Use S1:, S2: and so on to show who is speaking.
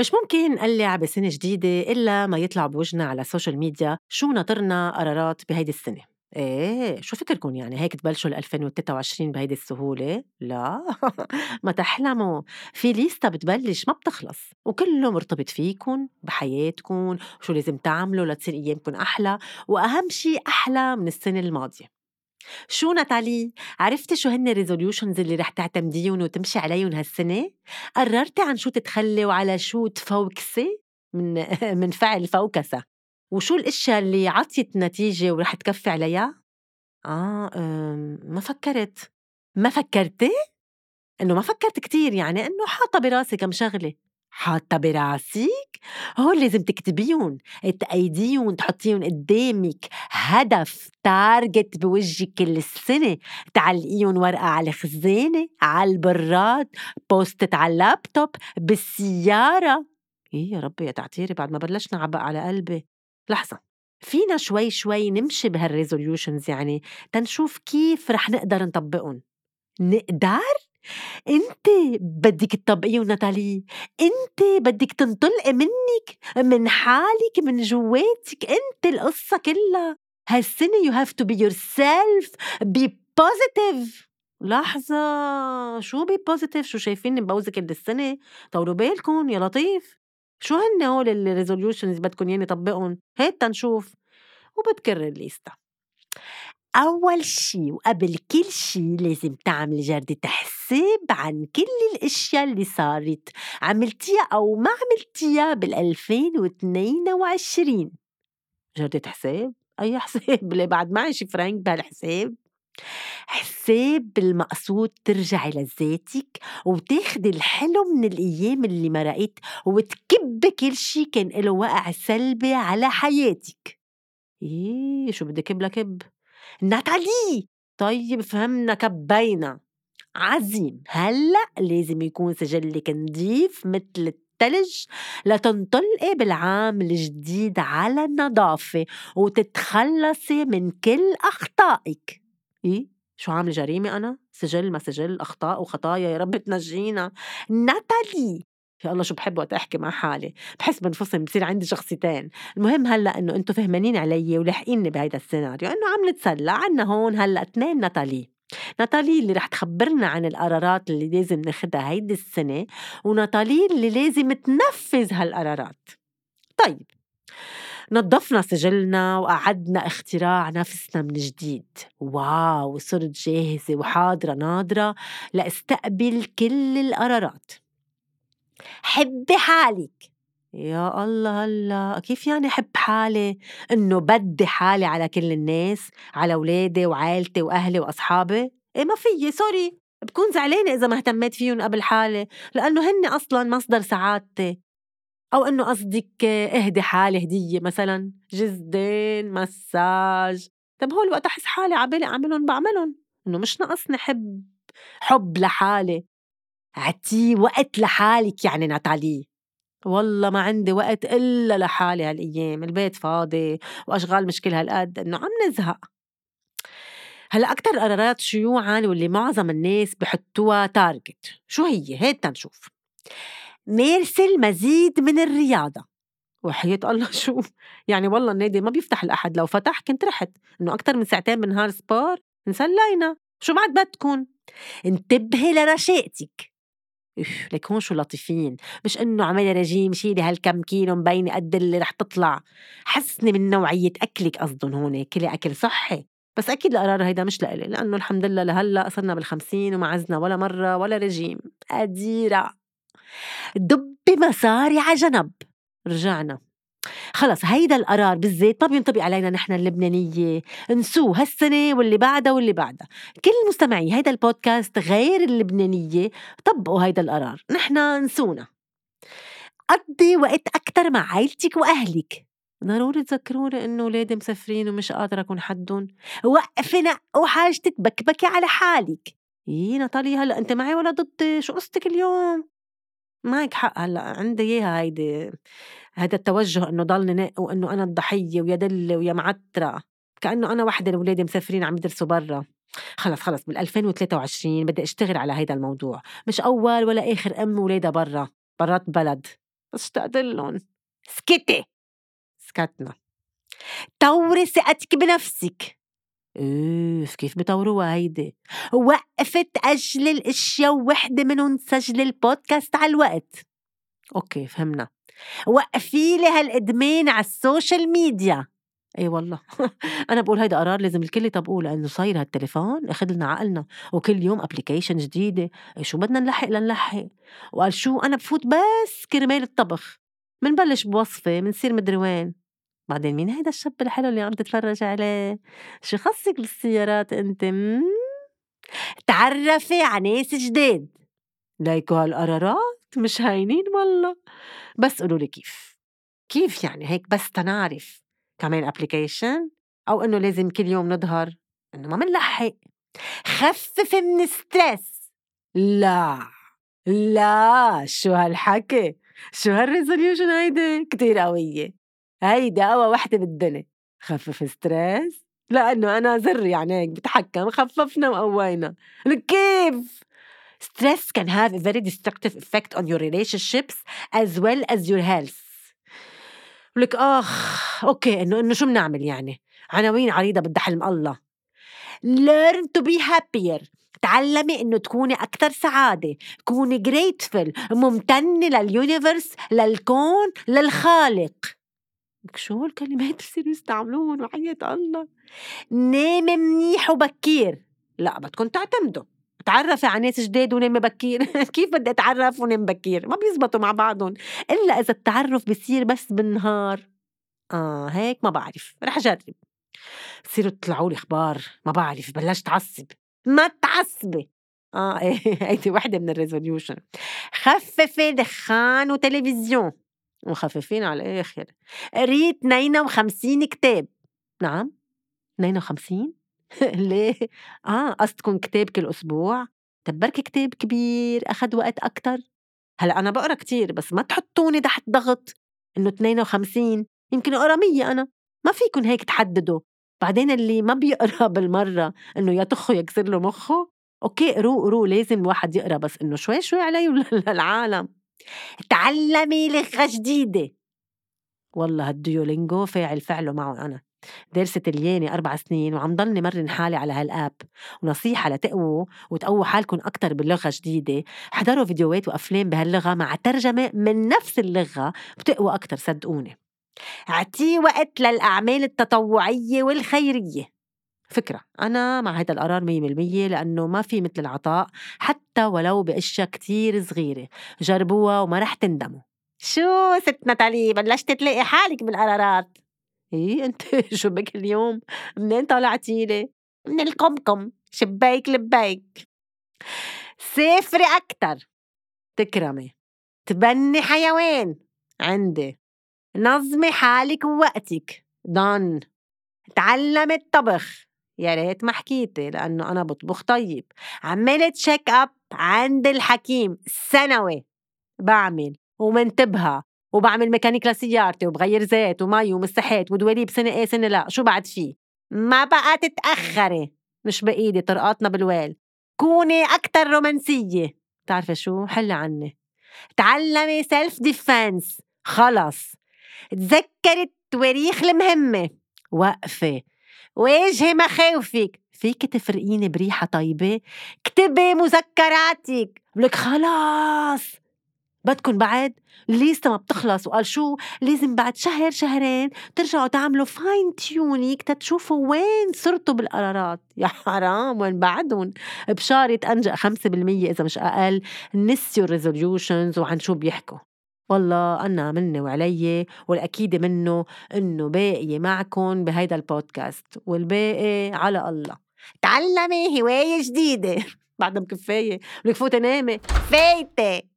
S1: مش ممكن نقلّع بسنة جديدة إلا ما يطلع بوجنا على السوشيال ميديا شو ناطرنا قرارات بهيدي السنة. إيه شو فكركم يعني؟ هيك تبلشوا ال 2023 بهيدي السهولة؟ لا ما تحلموا. في lista بتبلش ما بتخلص وكله مرتبط فيكم بحياتكم شو لازم تعملوا لتصير ايامكم أحلى وأهم شيء أحلى من السنة الماضية. شو ناتالي؟ عرفتي شو هن ال resolutions اللي رح تعتمديهم وتمشي عليهم هالسنة؟ قررتي عن شو تتخلي وعلى شو ت focus ي؟ من من فعل focus ة وشو الأشياء اللي عطيت نتيجة ورح تكفي عليها؟ آه ما فكرت ما فكرتي؟ إنه ما فكرت كتير يعني إنه حاطة براسي كم شغلة حاطة براسك؟ هول لازم تكتبيهم. تقيديهم تحطيهم قدامك. هدف target بوجهك كل السنة تعلقيهم ورقة على الخزانة على البراد post it على اللابتوب بالسيارة. إيه يا ربي يا تعتيرك بعد ما بلشنا عبق على قلبي. لحظة. فينا شوي شوي نمشي بهال resolutions يعني. تنشوف كيف رح نقدر نطبقهم. نقدر؟ انت بدك تطبقيه ناتالي انت بدك تنطلقي منك من حالك من جواتك انت القصة كلها. هالسنة you have to be yourself be positive لحظة شو be positive شو شايفين مبوزة كل السنة؟ طولوا بالكم يا لطيف. شو هن هول ال resolutions بدكم ياني طبقهم؟ هيك تنشوف وبتكرر ال lista أول شي وقبل كل شي لازم تعمل جردة حساب عن كل الأشياء اللي صارت عملتيها أو ما عملتيها بال 2022 جردة حساب؟ أي حساب؟ ليه بعد معي شي فرانك بهالحساب؟ حساب المقصود ترجعي لذاتك وتاخدي الحلو من الأيام اللي مرقت وتكب كل شي كان له وقع سلبي على حياتك إيه شو بدي كب لكب ناتالي طيب فهمنا كبينا عظيم. هلأ لازم يكون سجلك نضيف مثل التلج لتنطلقي بالعام الجديد على النظافة وتتخلصي من كل أخطائك. إيه؟ شو عاملة جريمة أنا؟ سجل ما سجل أخطاء وخطايا يا رب تنجينا. ناتالي! يا الله شو بحب وقت أحكي مع حالي. بحس بنفصل بصير عندي شخصيتين. المهم هلأ إنه أنتم فهمانين علي ولاحقيني بهيدا السيناريو إنه عم نتسلى عنا هون هلأ اثنين ناتالي. ناتالي اللي رح تخبرنا عن القرارات اللي لازم ناخدها هيدي السنة وناتالي اللي لازم تنفذ هالقرارات. طيب نظفنا سجلنا وقعدنا اختراع نفسنا من جديد. واو صرت جاهزة وحاضرة ناضرة لأستقبل كل القرارات. حبي حالك. يا الله هلا كيف يعني حب حالي؟ إنه بدي حالي على كل الناس على أولادي وعائلتي وأهلي وأصحابي؟ إيه ما فيي. سوري بكون زعلانة إذا ما اهتميت فيهم قبل حالي لأنه هن أصلا مصدر سعادتي. أو إنه قصدك اهدي حالي هدية مثلا. جزدين مساج. طب هول وقت أحس حالي عبالي أعملهم بعملهم. إنه مش ناقصني حب حب لحالي. عتي وقت لحالك يعني ناتالي والله ما عندي وقت إلا لحالي هالأيام البيت فاضي وأشغال مشكلة هالقد إنه عم نزهق. هلأ أكتر قرارات شيوعا واللي معظم الناس بحطوها target شو هي؟ هيك تنشوف مارسي المزيد من الرياضة. وحياة الله شو؟ يعني والله النادي ما بيفتح الأحد لو فتح كنت رحت. إنه أكتر من ساعتين بالنهار sport انسلينا شو بعد بدكن؟ انتبهي لرشاقتك. لك هون شو لطيفين. مش إنه عملي رجيم شيلي هالكم كيلو مبينة قد اللي رح تطلع. حسني من نوعية أكلك قصدهم هون كلي أكل صحي. بس أكيد القرار هيدا مش لإلي لأنه الحمد لله لهلأ صرنا بالخمسين وما عزنا ولا مرة ولا رجيم. قديرة دبي مصاري على جنب. رجعنا. خلص هيدا القرار بالذات ما بينطبق علينا نحن اللبنانية. انسوه هالسنة واللي بعدها واللي بعدها. كل المستمعي هيدا البودكاست غير اللبنانية طبقوا هيدا القرار. نحن انسونا. قضي وقت أكتر مع عائلتك وأهلك. ضروري تذكروني إنه ولادي مسافرين ومش قادرة أكون حدهم. وقفي نق وحاجتك بكبكي على حالك. يي نطالي هلأ أنت معي ولا ضدي؟ شو قصتك اليوم؟ معك حق هلأ عندي إياها هيدي. هذا التوجه إنه نق وإنه أنا الضحية ويا دلة ويا معتره كأنه أنا وحدة الاولاد مسافرين عم يدرسوا برا. خلص خلص بال 2023 بدي أشتغل على هيدا الموضوع. مش أول ولا آخر أم ولادها برا برات بلد. اشتقت لهم سكتي! سكتنا. طوري ثقتك بنفسك. اوف كيف بطوروها هيدي؟ وقفت أجل الأشياء ووحدة منهم تسجل البودكاست على الوقت. okay فهمنا. وقفي لي هالإدمان على السوشيال ميديا. إي والله. أنا بقول هيدا قرار لازم الكل يطبقوه لأنه صاير هالتليفون أخذ لنا عقلنا وكل يوم application جديدة. إيه شو بدنا نلحق؟ لنلحق. وقال شو؟ أنا بفوت بس كرمال الطبخ. منبلش بوصفة منصير مدري وين. بعدين مين هيدا الشاب الحلو اللي عم تتفرج عليه؟ شو خصك بالسيارات أنت؟ تعرفي على ناس جداد. ليكو هالقرارات؟ مش هاينين والله. بس قولوا لي كيف؟ كيف يعني هيك بس تنعرف كمان application أو إنه لازم كل يوم نظهر إنه ما منلحق. خفف من stress لا لا شو هالحكي؟ شو هال resolution هيدي؟ كتير قوية. هيدي أقوى وحدة بالدنيا. خفف stress لأنه أنا زر يعني هيك بتحكم خففنا وقوينا. كيف stress can have a very destructive effect on your relationships as well as your health. لك آخ okay إنه إنه شو بنعمل يعني؟ عناوين عريضة بدها حلم الله. Learn to be happier. تعلمي إنه تكوني أكثر سعادة. كوني grateful ممتنة لل universe للكون للخالق. شو هالكلمات بصيروا يستعملوهم؟ وحياة الله. نامي منيح وبكير. لا بدكم تعتمدوا. تعرفي على ناس جداد ونامي بكير؟ كيف بدي أتعرف ونام بكير؟ ما بيزبطوا مع بعضهم. إلا إذا التعرف بصير بس بالنهار. آه هيك ما بعرف. رح أجرب. بصيروا تطلعوا لي أخبار. ما بعرف بلشت تعصب ما تعصبي. آه إيه هيدي وحدة من الريزوليوشن. خففي دخان وتلفزيون. مخففين على الآخر. قريت 52 كتاب. نعم. 52 ليه؟ آه قصدكم كتاب كل أسبوع؟ طب بركي كتاب كبير اخذ وقت أكتر؟ هلأ أنا بقرا كتير بس ما تحطوني تحت ضغط إنه 52 يمكن أقرا 100 أنا. ما فيكم هيك تحددوا. بعدين اللي ما بيقرأ بالمرة إنه يا تخه يكسر له مخه okay قروا قروا لازم الواحد يقرأ بس إنه شوي شوي علي للعالم. تعلمي لغة جديدة. والله هال Duolingo فاعل فعله معه أنا. دارسة إتالياني أربع سنين وعم ضلني مرن حالي على هال app. ونصيحة لتقووا وتقووا حالكم أكتر باللغة جديدة. احضروا فيديوهات وأفلام بهاللغة مع ترجمة من نفس اللغة بتقووا أكتر صدقوني. أعطيه وقت للأعمال التطوعية والخيرية. فكرة أنا مع هذا القرار مية بالمية لأنه ما في مثل العطاء حتى ولو بأشياء كتير صغيرة. جربوها وما رح تندموا. شو ست نتالي بلشت تلاقي حالك بالقرارات. إيه؟ أنت شو بك اليوم. منين طلعتي لي؟ من القمقم. شباك لباك. سافري أكتر. تكرمي. تبني حيوان. عندي. نظمي حالك ووقتك. done تعلمي الطبخ. يا ريت ما حكيتي لأنه أنا بطبخ طيب. عملت check up عند الحكيم. سنوي. بعمل. ومنتبهة. وبعمل ميكانيك لسيارتي وبغير زيت ومي ومسحات ودواليب سنة إيه سنة لا. شو بعد فيه ما بقى تتأخري. مش بإيدي طرقاتنا بالويل. كوني أكتر رومانسية. بتعرفي شو؟ حلي عني. تعلمي self defense خلص. تذكري التواريخ المهمة. وقفي. واجهي مخاوفك فيك تفرقيني بريحة طيبة؟ اكتبي مذكراتك. لك خلاص بدكن بعد لسه ما بتخلص. وقال شو؟ لازم بعد شهر شهرين ترجعوا تعملوا fine tuning تتشوفوا وين صرتوا بالقرارات. يا حرام وين بعدهم؟ بشارة أنجأ 5% إذا مش أقل. نسيوا ال resolutions وعن شو بيحكوا. والله أنا مني وعلي والأكيد منه إنه باقي معكم بهيدا البودكاست. والباقي على الله. تعلمي هواية جديدة. بعد كفاية. ولك فوتي نامي فايتة.